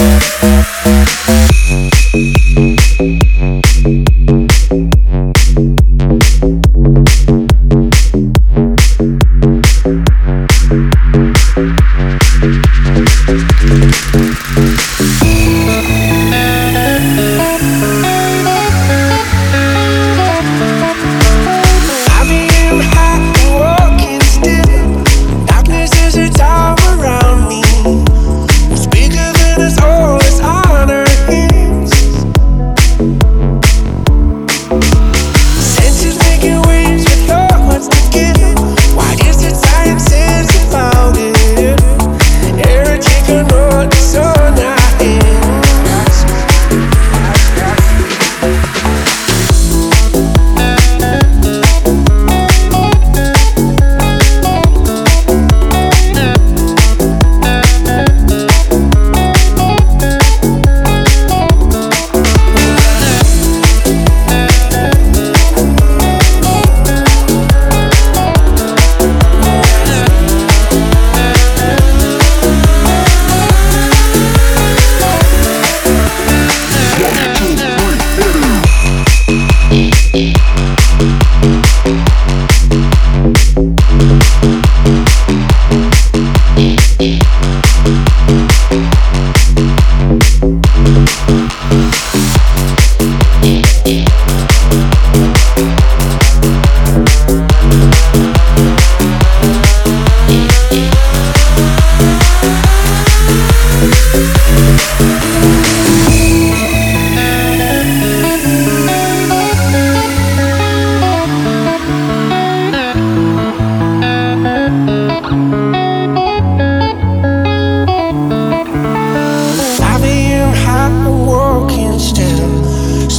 Thank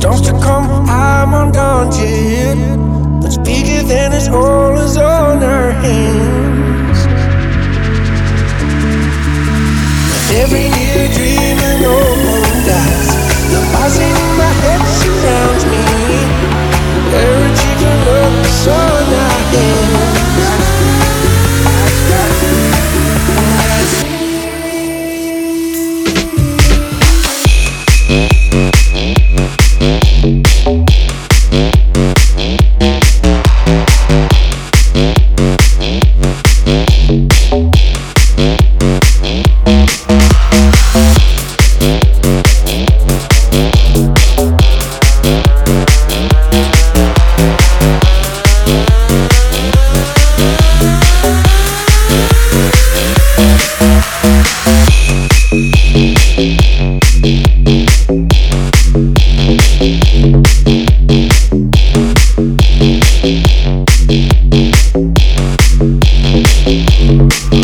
Storms to come, I'm undaunted, gauntlet. But bigger than its all is on our hands. Every year dreaming no one dies. The buzzing in my head surrounds me. Urging to look on our hands. Mm-hmm. Thank mm -hmm. you.